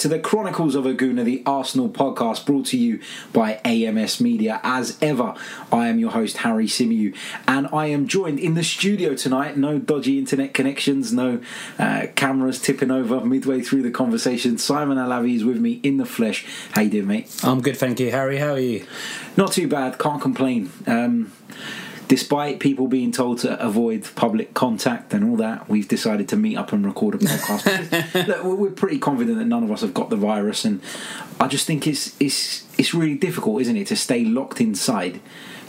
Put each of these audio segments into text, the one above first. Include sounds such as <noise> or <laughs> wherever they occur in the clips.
to the Chronicles of a Gooner, the Arsenal podcast brought to you by AMS Media. As ever, I am your host, Harry Symeou, and I am joined in the studio tonight. No dodgy internet connections, no uh, cameras tipping over midway through the conversation. Simon Alavi is with me in the flesh. How you doing, mate? I'm good, thank you. Harry, how are you? Not too bad, can't complain. Um, despite people being told to avoid public contact and all that, we've decided to meet up and record a podcast. <laughs> Look, we're pretty confident that none of us have got the virus, and I just think it's it's it's really difficult, isn't it, to stay locked inside.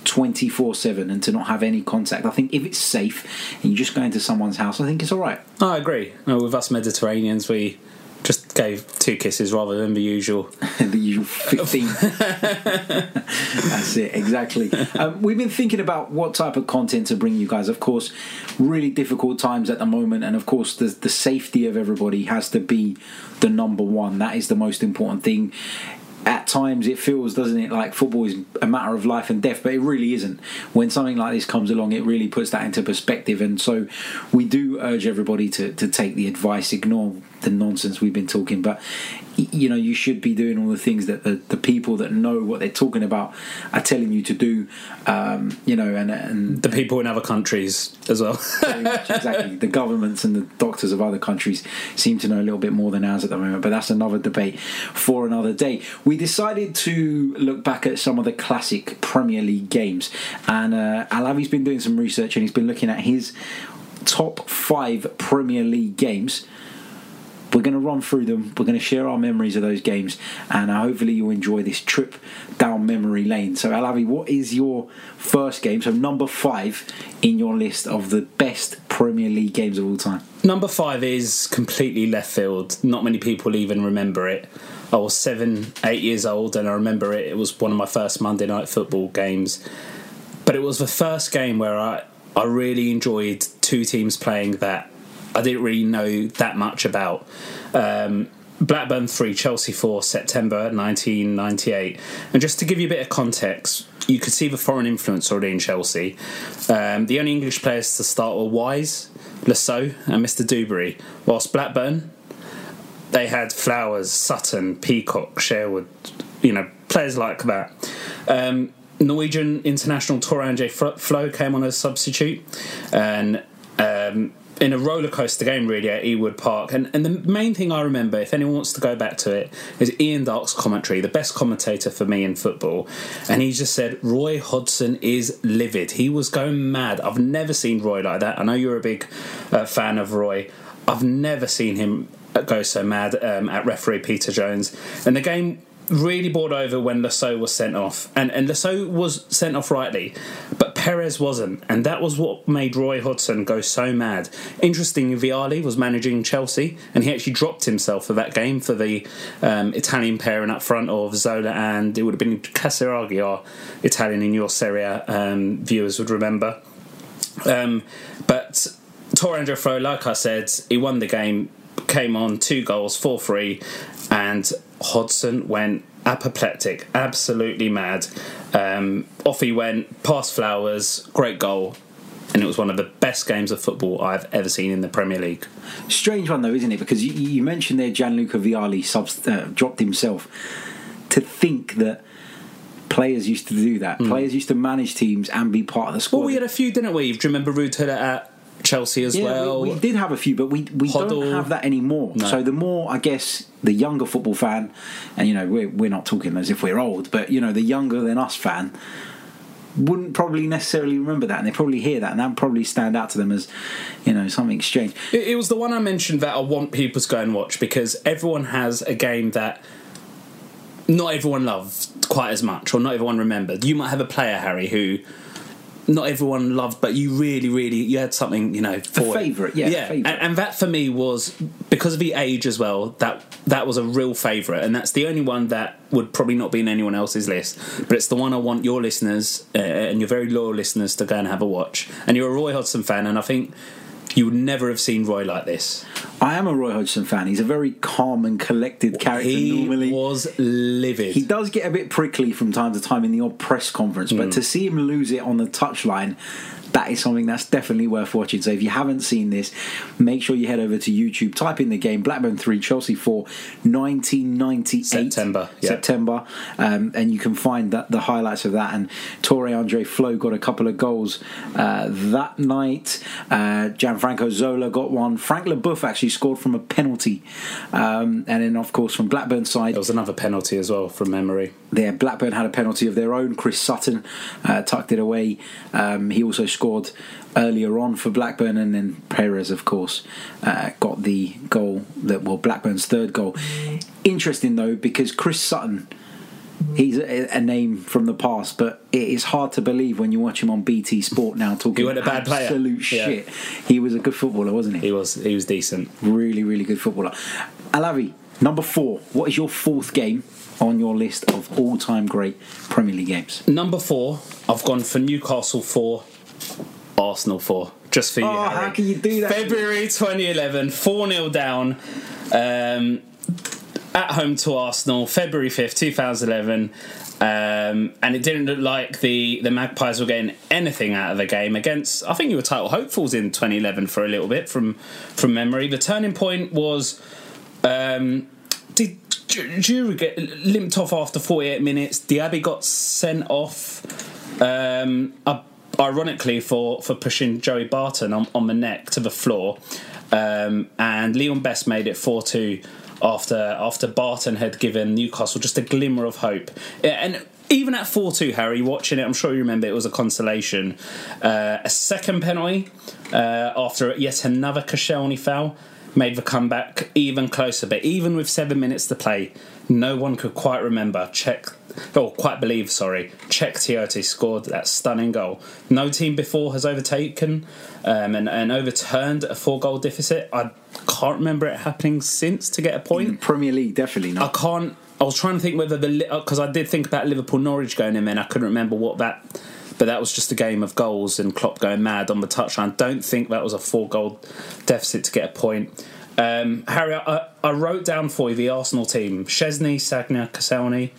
24 7 and to not have any contact. I think if it's safe and you just go into someone's house, I think it's all right. I agree. with us Mediterraneans, we just gave two kisses rather than the usual. <laughs> the usual 15. <laughs> That's it, exactly. Um, we've been thinking about what type of content to bring you guys. Of course, really difficult times at the moment, and of course, the, the safety of everybody has to be the number one. That is the most important thing at times it feels, doesn't it, like football is a matter of life and death, but it really isn't. When something like this comes along, it really puts that into perspective. And so we do urge everybody to, to take the advice, ignore the nonsense we've been talking, but you know, you should be doing all the things that the, the people that know what they're talking about are telling you to do, um, you know, and, and the people in other countries as well. <laughs> exactly. The governments and the doctors of other countries seem to know a little bit more than ours at the moment, but that's another debate for another day. We decided to look back at some of the classic Premier League games, and uh, Alavi's been doing some research and he's been looking at his top five Premier League games we're going to run through them. We're going to share our memories of those games, and uh, hopefully you'll enjoy this trip down memory lane. So, Alavi, what is your first game? So, number five in your list of the best Premier League games of all time. Number five is completely left field. Not many people even remember it. I was seven, eight years old, and I remember it. It was one of my first Monday night football games, but it was the first game where I I really enjoyed two teams playing that I didn't really know that much about. Um, Blackburn 3, Chelsea 4, September 1998. And just to give you a bit of context, you could see the foreign influence already in Chelsea. Um, the only English players to start were Wise, Saux, and Mr. Duberry, whilst Blackburn, they had Flowers, Sutton, Peacock, Sherwood, you know, players like that. Um, Norwegian international Tore André Flo came on as substitute, and um, in a roller coaster game really at Ewood Park. And and the main thing I remember, if anyone wants to go back to it, is Ian Darke's commentary, the best commentator for me in football. And he just said Roy Hodgson is livid. He was going mad. I've never seen Roy like that. I know you're a big uh, fan of Roy. I've never seen him go so mad um, at referee Peter Jones. And the game really bored over when Lasso was sent off, and and Saux was sent off rightly, but Perez wasn't, and that was what made Roy Hodgson go so mad. Interestingly, Vialli was managing Chelsea, and he actually dropped himself for that game for the um, Italian pairing up front of Zola and it would have been Casiraghi, our Italian in your Serie A um, viewers would remember. Um, but Tore André Flo, like I said, he won the game, came on two goals, four free, and Hodgson went apoplectic, absolutely mad. Um, off he went, past Flowers, great goal, and it was one of the best games of football I've ever seen in the Premier League. Strange one though, isn't it? Because you, you mentioned there Gianluca Vialli subs, uh, dropped himself. To think that players used to do that, mm. players used to manage teams and be part of the squad. Well, we had a few, didn't we? Do you remember Ruud at Chelsea as yeah, well. We, we, did have a few, but we we Hoddle. don't have that anymore. No. So the more, I guess, the younger football fan, and you know, we're we're not talking as if we're old, but you know, the younger than us fan wouldn't probably necessarily remember that, and they probably hear that, and that would probably stand out to them as, you know, something strange. It, it was the one I mentioned that I want people to go and watch because everyone has a game that not everyone loved quite as much, or not everyone remembered. You might have a player, Harry, who not everyone loved, but you really, really, you had something, you know, for favourite, yeah, yeah, favourite. And, and, that for me was because of the age as well. That that was a real favourite, and that's the only one that would probably not be in anyone else's list. But it's the one I want your listeners uh, and your very loyal listeners to go and have a watch. And you're a Roy Hodgson fan, and I think you would never have seen Roy like this. I am a Roy Hodgson fan. He's a very calm and collected character. He normally was livid. He does get a bit prickly from time to time in the odd press conference, mm. but to see him lose it on the touchline, that is something that's definitely worth watching. So if you haven't seen this, make sure you head over to YouTube, type in the game Blackburn 3, Chelsea 4, 1998. September, yeah. September. Um, and you can find that, the highlights of that. And Tore André Flo got a couple of goals uh, that night. Uh, Gianfranco Zola got one. Frank Leboeuf actually scored from a penalty. Um, and then, of course, from Blackburn's side, There was another penalty as well from memory. there Blackburn had a penalty of their own. Chris Sutton uh, tucked it away. Um, he also scored earlier on for Blackburn, and then Perez, of course, uh, got the goal that well Blackburn's third goal. Interesting though, because Chris Sutton. He's a, a name from the past, but it is hard to believe when you watch him on BT Sport now talking He wasn't a bad player. absolute Yeah. shit. He was a good footballer, wasn't he? He was he was decent. Really, really good footballer. Alavi, number four. What is your fourth game on your list of all-time great Premier League games? Number four, I've gone for Newcastle four, Arsenal for Just for you. Oh, Harry. how can you do that? February 2011, 4 0 down. Um, at home to Arsenal, February 5th, 2011. Um, and it didn't look like the, the Magpies were getting anything out of the game against. I think you were title hopefuls in 2011 for a little bit from from memory. The turning point was um, did Djourou get limped off after 48 minutes? Diaby got sent off. Um, uh, ironically, for, for pushing Joey Barton on, on the neck to the floor, um, and Leon Best made it 4 2 after after Barton had given Newcastle just a glimmer of hope. Yeah, And even at 4 2, Harry, watching it, I'm sure you remember it was a consolation. Uh, a second penalty uh, after yet another Koscielny foul made the comeback even closer. But even with seven minutes to play, no one could quite remember. Check, or quite believe, sorry. Cheick Tiote scored that stunning goal. No team before has overtaken um, and, and overturned a four goal deficit. I can't remember it happening since to get a point. Premier League, definitely not. I can't. I was trying to think whether the because I did think about Liverpool Norwich going in, and I couldn't remember what that. But that was just a game of goals and Klopp going mad on the touchline. Don't think that was a four goal deficit to get a point. Um, Harry, I, I wrote down for you the Arsenal team: Szczesny, Sagna, Koscielny,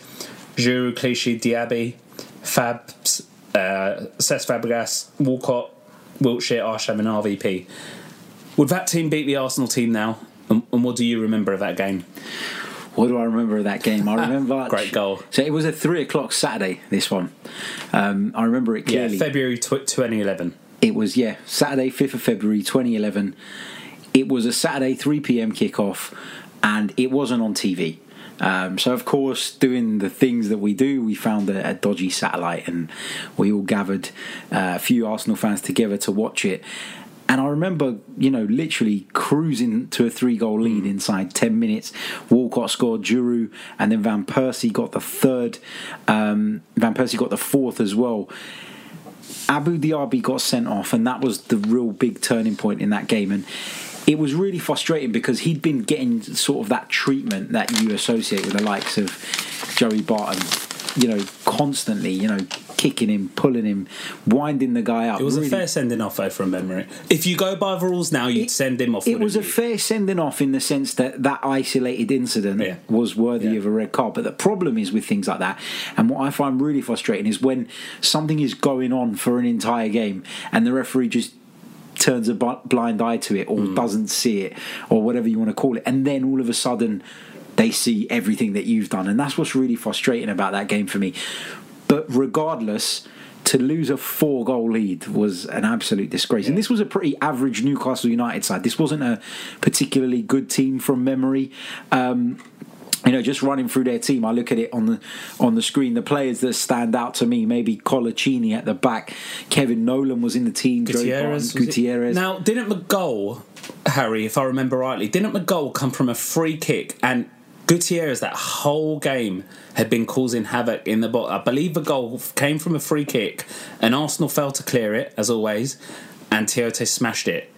Djourou, Clichy, Diaby, Fabs, uh, Cesc Fabregas, Walcott, Wilshere, Arshavin, and RVP. Would that team beat the Arsenal team now? And, and what do you remember of that game? What do I remember of that game? I <laughs> remember Great goal. So it was a three o'clock Saturday. This one, um, I remember it clearly. Yeah. February tw- 2011. It was yeah Saturday, fifth of February, twenty eleven. It was a Saturday three p.m. kickoff, and it wasn't on TV. Um, so of course, doing the things that we do, we found a, a dodgy satellite, and we all gathered uh, a few Arsenal fans together to watch it. And I remember, you know, literally cruising to a three-goal lead inside ten minutes. Walcott scored, Djourou, and then Van Persie got the third. Um, Van Persie got the fourth as well. Abou Diaby got sent off, and that was the real big turning point in that game. And it was really frustrating because he'd been getting sort of that treatment that you associate with the likes of Joey Barton, you know, constantly, you know, kicking him, pulling him, winding the guy up. It was really- a fair sending off, though, from memory. If you go by the rules now, you'd send him off. It was a you? fair sending off in the sense that that isolated incident Yeah. was worthy Yeah. of a red card. But the problem is with things like that, and what I find really frustrating is when something is going on for an entire game and the referee just turns a blind eye to it or Hmm. doesn't see it or whatever you want to call it, and then all of a sudden they see everything that you've done, and that's what's really frustrating about that game for me. But regardless. To lose a four goal lead was an absolute disgrace. And this was a pretty average Newcastle United side. This wasn't a particularly good team from memory. Um, you know, just running through their team, I look at it on the on the screen. The players that stand out to me, maybe Coloccini at the back, Kevin Nolan was in the team, Gutierrez. Barton, was it? Now, didn't the goal, Harry, if I remember rightly, didn't the goal come from a free kick? And Gutierrez, that whole game, had been causing havoc in the box. I believe the goal came from a free kick, and Arsenal failed to clear it, as always, and Tiote smashed it.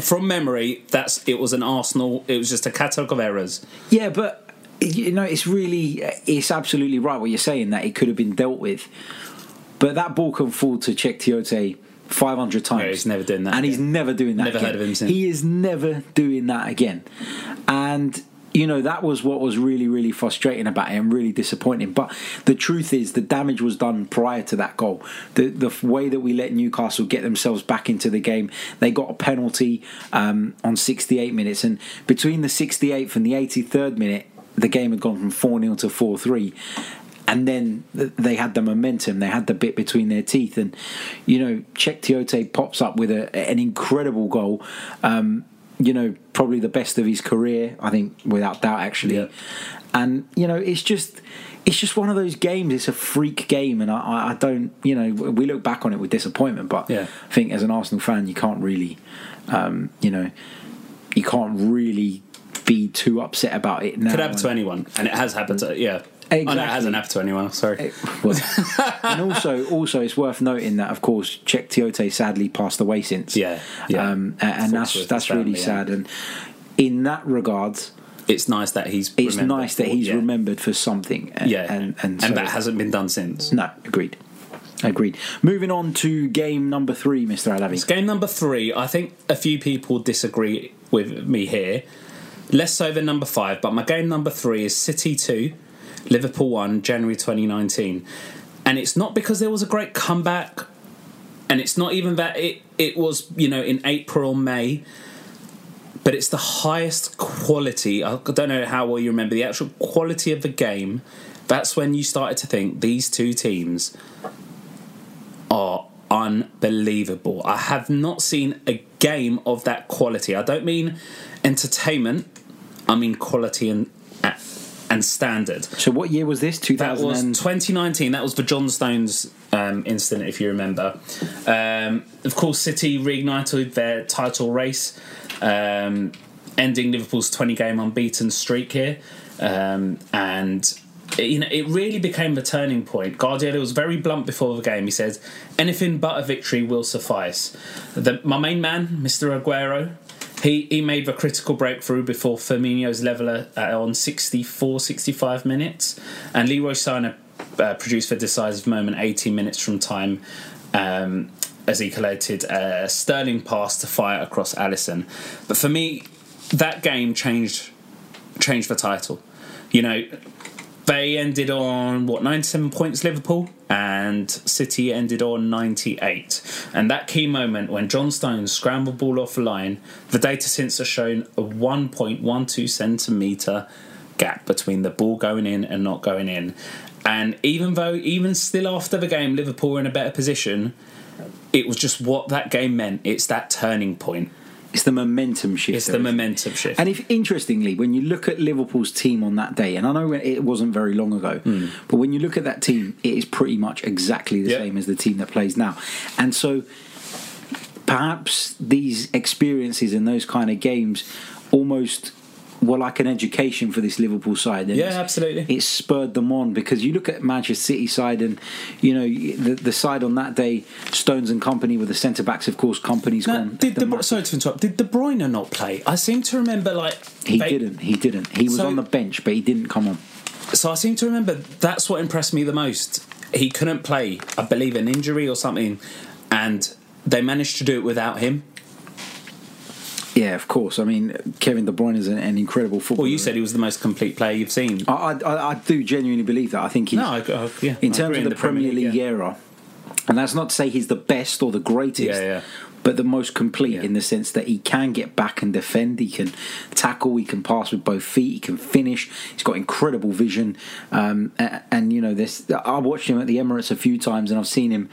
From memory, that's it was an Arsenal. It was just a catalogue of errors. Yeah, but you know, it's really, it's absolutely right what you're saying that it could have been dealt with. But that ball can fall to Cheick Tiote 500 times. Yeah, he's never doing that And he's never doing that Never again. heard of him since. He is never doing that again. And you know that was what was really really frustrating about it and really disappointing but the truth is the damage was done prior to that goal the the way that we let Newcastle get themselves back into the game they got a penalty um, on 68 minutes and between the 68th and the 83rd minute the game had gone from 4-0 to 4-3 and then they had the momentum they had the bit between their teeth and you know Cheick Tiote pops up with a, an incredible goal um, you know, probably the best of his career, I think, without doubt, actually. Yeah. And you know, it's just. It's just one of those games. It's a freak game, and I, I don't, you know, we look back on it with disappointment. But Yeah. I think as an Arsenal fan, you can't really, um, you know, you can't really be too upset about it now. Could happen to anyone, and it has happened to yeah. Oh, no, it hasn't happened to anyone. Sorry. <laughs> And also, also, it's worth noting that, of course, Cheick Tiote sadly passed away since. Yeah, yeah. Um, a- and, that's that's really family, yeah. sad. And in that regard, it's nice that he's. it's remembered nice that for- he's yeah. remembered for something. And, Yeah, and and, so, that hasn't been done since. no, agreed, agreed. Moving on to game number three, Mister Alavi. It's game number three. I think a few people disagree with me here. Less so than number five, but my game number three is City 2, Liverpool 1, January 2019. And it's not because there was a great comeback, and it's not even that it, it was, you know, in April, or May, but it's the highest quality. I don't know how well you remember the actual quality of the game. That's when you started to think these two teams are unbelievable. I have not seen a game of that quality. I don't mean entertainment. I mean quality and and standard. So, what year was this? Two That was 2019. That was the John Stones um, incident, if you remember. Um, of course, City reignited their title race, um, ending Liverpool's 20 game unbeaten streak here. Um, and it, you know, it really became the turning point. Guardiola was very blunt before the game. He said, "Anything but a victory will suffice." The, my main man, Mr. Aguero, he, he made the critical breakthrough before Firmino's leveler on 64, 65 minutes, and Leroy Sané uh, produced the decisive moment 18 minutes from time um, as he collated a sterling pass to fire across Alisson. But for me, that game changed changed the title. You know, they ended on what 97 points Liverpool? And City ended on 98 and that key moment when John Stones scrambled ball off the line the data since has shown a 1.12 centimeter gap between the ball going in and not going in. And even though even still after the game Liverpool were in a better position it was just what that game meant. It's that turning point it's the momentum shift. it's the momentum shift And if interestingly, when you look at Liverpool's team on that day, and I know it wasn't very long ago, hmm. but when you look at that team, it is pretty much exactly the. Yeah. same as the team that plays now. And so perhaps these experiences and those kind of games almost were like an education for this Liverpool side. And Yeah, absolutely. It spurred them on because you look at Manchester City side and you know the, the side on that day, Stones and Kompany were the centre backs. Of course, Kompany's Now, gone. did the De, massive- sorry to interrupt. Did De Bruyne not play? I seem to remember like He they- didn't. He didn't. He was So- on the bench, but he didn't come on. So I seem to remember that's what impressed me the most. He couldn't play, I believe, an injury or something, and they managed to do it without him. Yeah, of course. I mean, Kevin De Bruyne is an, an incredible footballer. Well, you said he was the most complete player you've seen. I, I, I do genuinely believe that. I think he's No, I, I, yeah. in terms of the, Premier League, yeah. era, and that's not to say he's the best or the greatest. Yeah, yeah. But the most complete in the sense that he can get back and defend, he can tackle, he can pass with both feet, he can finish. He's got incredible vision, um, and, and you know this. I watched him at the Emirates a few times, and I've seen him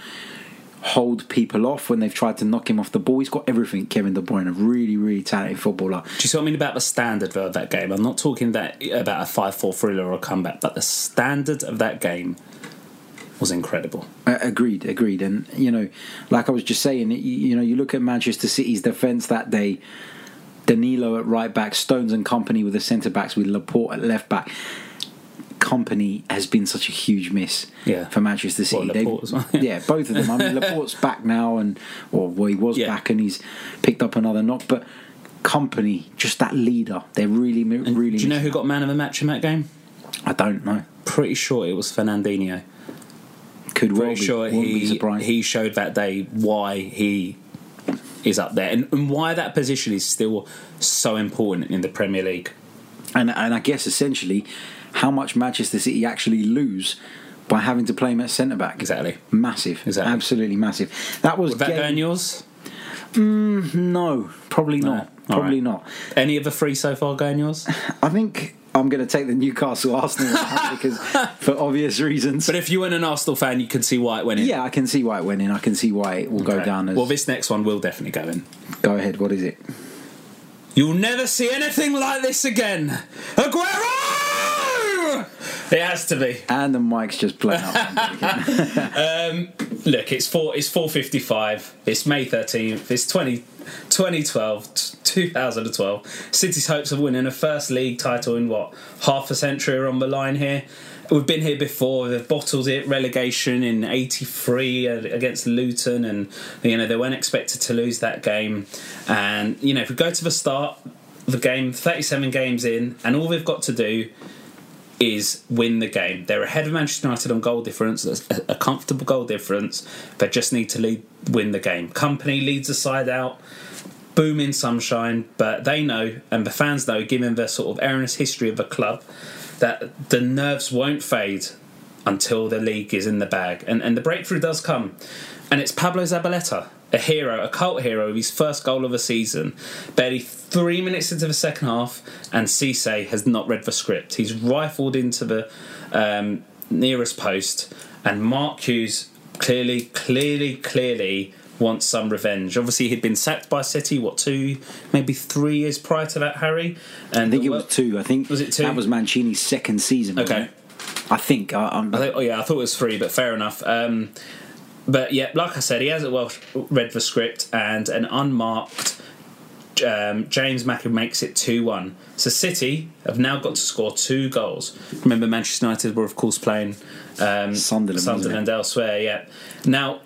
hold people off when they've tried to knock him off the ball. He's got everything. Kevin De Bruyne, a really, really talented footballer. Do you see what I mean about the standard of that game? I'm not talking that about a five-four thriller or a comeback, but the standard of that game was incredible. Uh, agreed, agreed. And you know, like I was just saying, you, you know, you look at Manchester City's defence that day. Danilo at right back, Stones and Kompany with the centre backs, with Laporte at left back. Kompany has been such a huge miss Yeah. for Manchester City. Well, They've- Laporte as well. <laughs> yeah, both of them. I mean, Laporte's back now, and or well, he was Yeah. back, and he's picked up another knock. But Kompany, just that leader, they're really, really. Do you know who got man of the match in that game? I don't know. Pretty sure it was Fernandinho. Could well Pretty be. sure he he showed that day why he is up there and, and why that position is still so important in the Premier League. and and I guess essentially how much Manchester City actually lose by having to play him at centre back. Exactly. Massive. Exactly. Absolutely massive. That was Would that game- yours? Mm, no, probably not. All Probably right. not. Any of the three so far go in yours? <sighs> I think I'm going to take the Newcastle Arsenal <laughs> because for obvious reasons. But if you weren't an Arsenal fan, you can see why it went in. yeah, I can see why it went in. I can see why it will go down as. Well, this next one will definitely go in. go ahead. What is it? You'll never see anything like this again. Aguero! It has to be. And the mic's just blown up. <laughs> Um, look, it's four. It's four fifty five. It's May thirteenth. It's 20, 2012, t- 2012. City's hopes of winning a first league title in what half a century are on the line here. We've been here before. They've bottled it. Relegation in '83 against Luton, and you know they weren't expected to lose that game. And you know if we go to the start, of the game, thirty-seven games in, and all they've got to do is win the game. They're ahead of Manchester United on goal difference, a, a comfortable goal difference. They just need to lead, win the game. Kompany leads the side out, booming sunshine, but they know, and the fans know, given the sort of erroneous history of the club, that the nerves won't fade until the league is in the bag. And, and the breakthrough does come. And it's Pablo Zabaleta, a hero, a cult hero of his first goal of the season. Barely three minutes into the second half, and Cisse has not read the script. He's rifled into the um, nearest post, and Mark Hughes clearly, clearly, clearly wants some revenge. Obviously, he'd been sacked by City, what, two, maybe three years prior to that, Harry? And I think it was two. I think Was it two? That was Mancini's second season. Okay. it? I think. I, I'm, I think, oh yeah, I thought it was three, but fair enough. Um, but yeah, like I said, he hasn't well read the script, and an unmarked um, Jamie Mackie makes it two one. So City have now got to score two goals. Remember, Manchester United were of course playing um, Sunderland, Sunderland elsewhere. Yeah. Now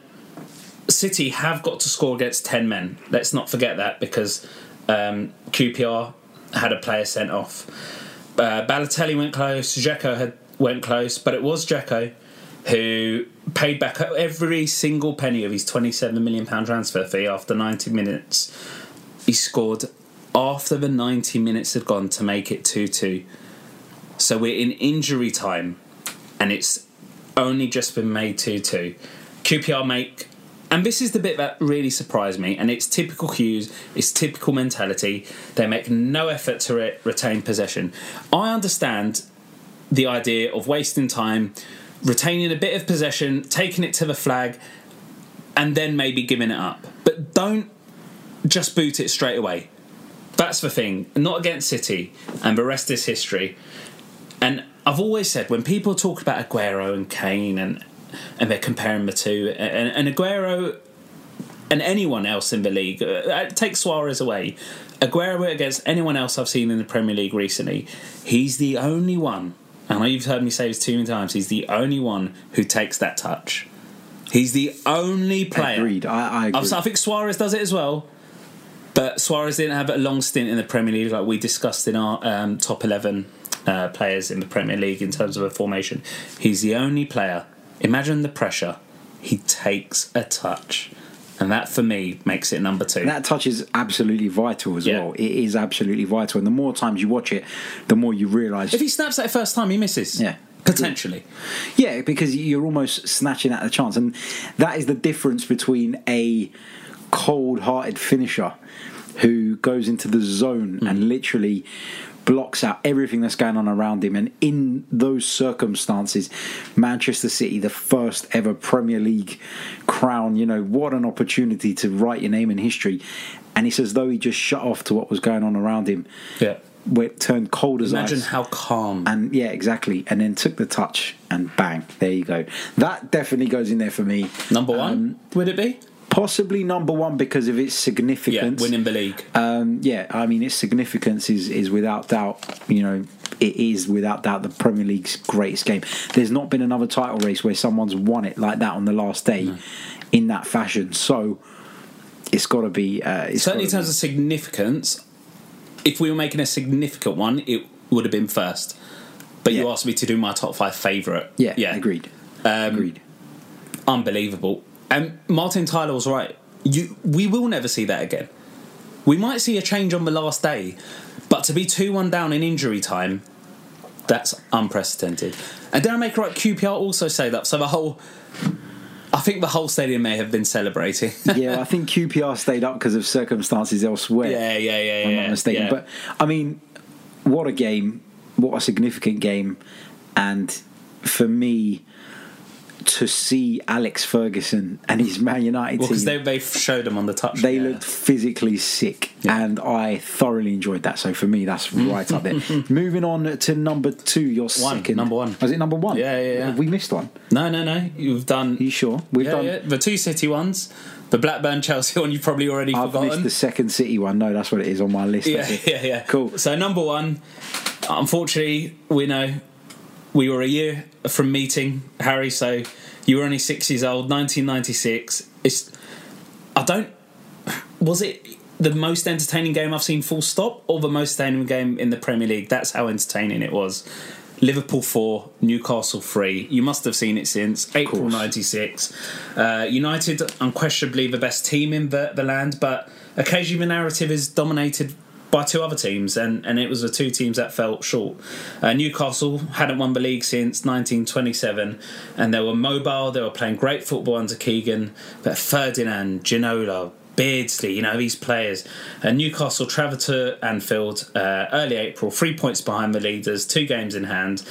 City have got to score against 10 men. Let's not forget that because um, QPR had a player sent off. Uh, Balotelli went close, Dzeko had went close, but it was Dzeko who paid back every single penny of his 27 million pound transfer fee after 90 minutes. He scored after the 90 minutes had gone to make it 2-2. So we're in injury time and it's only just been made 2 2. QPR make, and this is the bit that really surprised me, and it's typical Hughes, it's typical mentality. They make no effort to re- retain possession. I understand the idea of wasting time, retaining a bit of possession, taking it to the flag, and then maybe giving it up. But don't just boot it straight away. That's the thing. Not against City, and the rest is history. And I've always said when people talk about Aguero and Kane and and they're comparing the two, and, and Aguero and anyone else in the league, uh, take Suarez away. Aguero against anyone else I've seen in the Premier League recently, he's the only one. And I know you've heard me say this too many times. He's the only one who takes that touch. He's the only player. agreed. I, I agree. I think Suarez does it as well. But Suarez didn't have a long stint in the Premier League, like we discussed in our um, top 11 uh, players in the Premier League in terms of a formation. He's the only player. Imagine the pressure. He takes a touch. And that, for me, makes it number two. that touch is absolutely vital as Yeah. well. It is absolutely vital, and the more times you watch it, the more you realise. if he snaps that first time, he misses. Yeah. Potentially. Yeah, because you're almost snatching at the chance, and that is the difference between a cold-hearted finisher who goes into the zone hmm. and literally blocks out everything that's going on around him. And in those circumstances, Manchester City, the first ever Premier League crown, you know, what an opportunity to write your name in history. And it's as though he just shut off to what was going on around him, Yeah. where it turned cold as Imagine ice. Imagine how calm. And yeah, exactly. And then took the touch and bang, there you go. That definitely goes in there for me. number one, Um, would it be? Possibly number one because of its Yeah, significance. winning the league. Um, yeah, I mean, its significance is, is without doubt, you know, it is without doubt the Premier League's greatest game. There's not been another title race where someone's won it like that on the last day in that fashion. So it's got to be. Uh, Certainly, in terms of significance, if we were making a significant one, it would have been first. But you asked me to do my top five favourite. yeah, yeah, agreed. Um, agreed. unbelievable. And Martin Tyler was right. You, we will never see that again. We might see a change on the last day, But to be 2 1 down in injury time, that's unprecedented. And did I make it right? QPR also stayed up. So the whole. I think the whole stadium may have been celebrating. <laughs> yeah, I think QPR stayed up because of circumstances elsewhere. yeah, yeah, yeah, I'm yeah. not mistaken. yeah. But I mean, what a game! What a significant game! And for me, to see Alex Ferguson and his Man United well, because team, they, they showed them on the touch. they yeah. looked physically sick, Yeah. and I thoroughly enjoyed that. So for me, that's <laughs> right up there. Moving on to number two, your One, second number one. Was it number one? Yeah, yeah, yeah. Have we missed one? No, no, no. You've done. Are you sure? We've yeah, done. yeah. The two City ones, the Blackburn Chelsea <laughs> one. You've probably already I've forgotten. missed the second City one. No, that's what it is on my list. yeah, <laughs> yeah, yeah. Cool. So number one, unfortunately, we know we were a year from meeting Harry. So you were only six years old, 1996. It's I don't. Was it the most entertaining game I've seen? Full stop, or the most entertaining game in the Premier League? That's how entertaining it was. Liverpool four, Newcastle three. You must have seen it since April '96. Uh, United, unquestionably the best team in the, the land, but occasionally the narrative is dominated by two other teams, and, and it was the two teams that fell short. Uh, Newcastle hadn't won the league since 1927, and they were mobile. They were playing great football under Keegan, but Ferdinand, Ginola, Beardsley, you know, these players. Uh, Newcastle travelled to Anfield uh, early April, three points behind the leaders, two games in hand.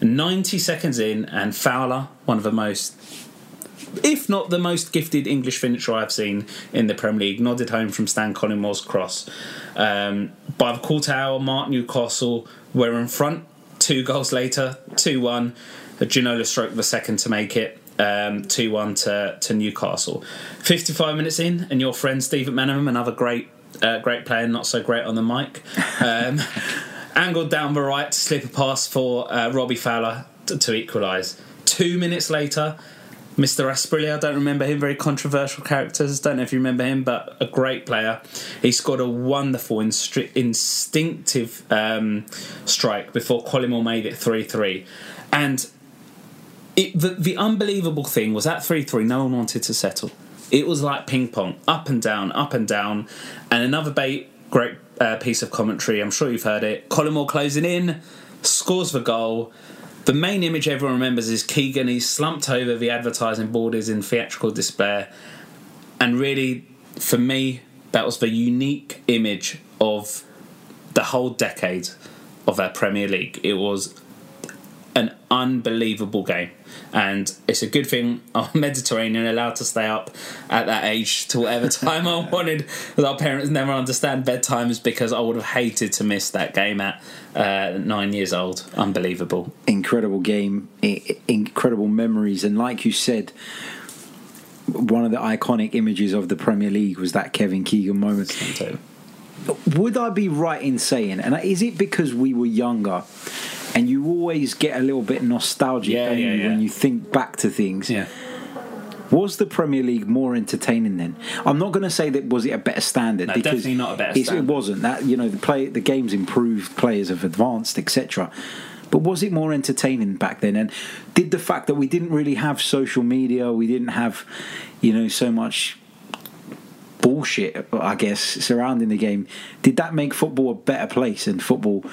90 seconds in, and Fowler, one of the most, if not the most gifted English finisher I've seen in the Premier League, nodded home from Stan Collymore's cross. Um, by the quarter hour mark, Newcastle were in front, two goals later, 2 1. A Ginola stroked the second to make it. Um, 2 1 to, to Newcastle. 55 minutes in, and your friend Steve McManaman, another great uh, great player, not so great on the mic, um, <laughs> angled down the right to slip a pass for uh, Robbie Fowler to, to equalise. Two minutes later, Mr. Asprilla, I don't remember him, very controversial characters, don't know if you remember him, but a great player. He scored a wonderful, instri- instinctive um, strike before Collymore made it 3 3. And it, the, the unbelievable thing was at 3 3, no one wanted to settle. It was like ping pong, up and down, up and down. And another bait, great uh, piece of commentary, I'm sure you've heard it. Collymore closing in, scores the goal. The main image everyone remembers is Keegan. He's slumped over the advertising board, is in theatrical despair. And really, for me, that was the unique image of the whole decade of our Premier League. It was an unbelievable game. And it's a good thing I'm <laughs> Mediterranean allowed to stay up at that age to whatever <laughs> time I wanted. Our parents never understand bedtimes because I would have hated to miss that game at uh, nine years old. Unbelievable. incredible game, i- incredible memories, and like you said, one of the iconic images of the Premier League was that Kevin Keegan moment. Would I be right in saying, and is it because we were younger, and you always get a little bit nostalgic Yeah, yeah, yeah. when you think back to things? yeah. Was the Premier League more entertaining then? I'm not going to say that was it a better standard No, because definitely not a better standard. It wasn't that you know the play the games improved, players have advanced, etc. But was it more entertaining back then? And did the fact that we didn't really have social media, we didn't have, you know, so much bullshit, I guess, surrounding the game, did that make football a better place and football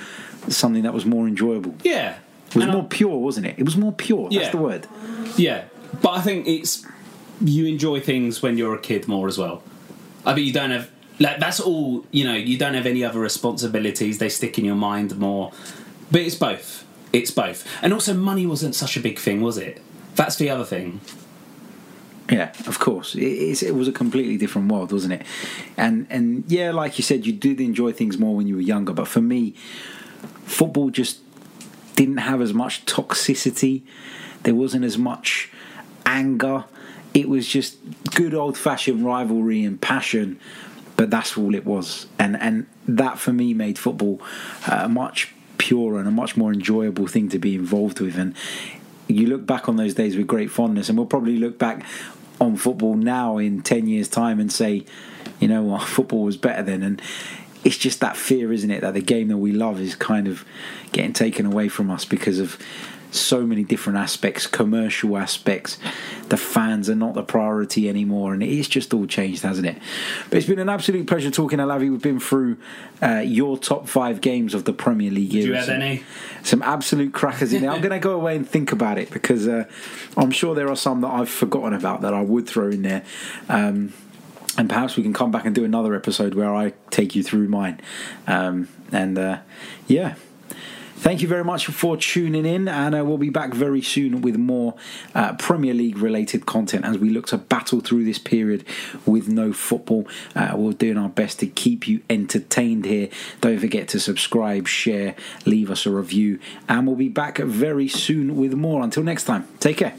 something that was more enjoyable? Yeah. It was And I- more pure, wasn't it? It was more pure. Yeah. That's the word. Yeah, but I think it's you enjoy things when you're a kid more as well. I mean, you don't have like that's all you know. You don't have any other responsibilities. They stick in your mind more, but it's both. It's both, and also money wasn't such a big thing, was it? That's the other thing. Yeah, of course. It, it's, it was a completely different world, wasn't it? And and yeah, like you said, you did enjoy things more when you were younger. But for me, football just didn't have as much toxicity. There wasn't as much anger. It was just good old fashioned rivalry and passion. But that's all it was, and and that for me made football uh, a much purer and a much more enjoyable thing to be involved with. And you look back on those days with great fondness, and we'll probably look back on football now in 10 years' time and say, you know what, <laughs> football was better then. And it's just that fear, isn't it, that the game that we love is kind of getting taken away from us because of so many different aspects, commercial aspects, the fans are not the priority anymore, and it's just all changed, hasn't it? But it's been an absolute pleasure talking, Alavi. We've been through uh, your top five games of the Premier League. Did you have any? Some absolute crackers in there. I'm going to go away and think about it because uh, I'm sure there are some that I've forgotten about that I would throw in there. Um, and perhaps we can come back and do another episode where I take you through mine. Um, and uh, yeah, thank you very much for tuning in, and uh, we'll be back very soon with more uh, Premier League related content as we look to battle through this period with no football. Uh, we're doing our best to keep you entertained here. Don't forget to subscribe, share, leave us a review, and we'll be back very soon with more. Until next time, take care.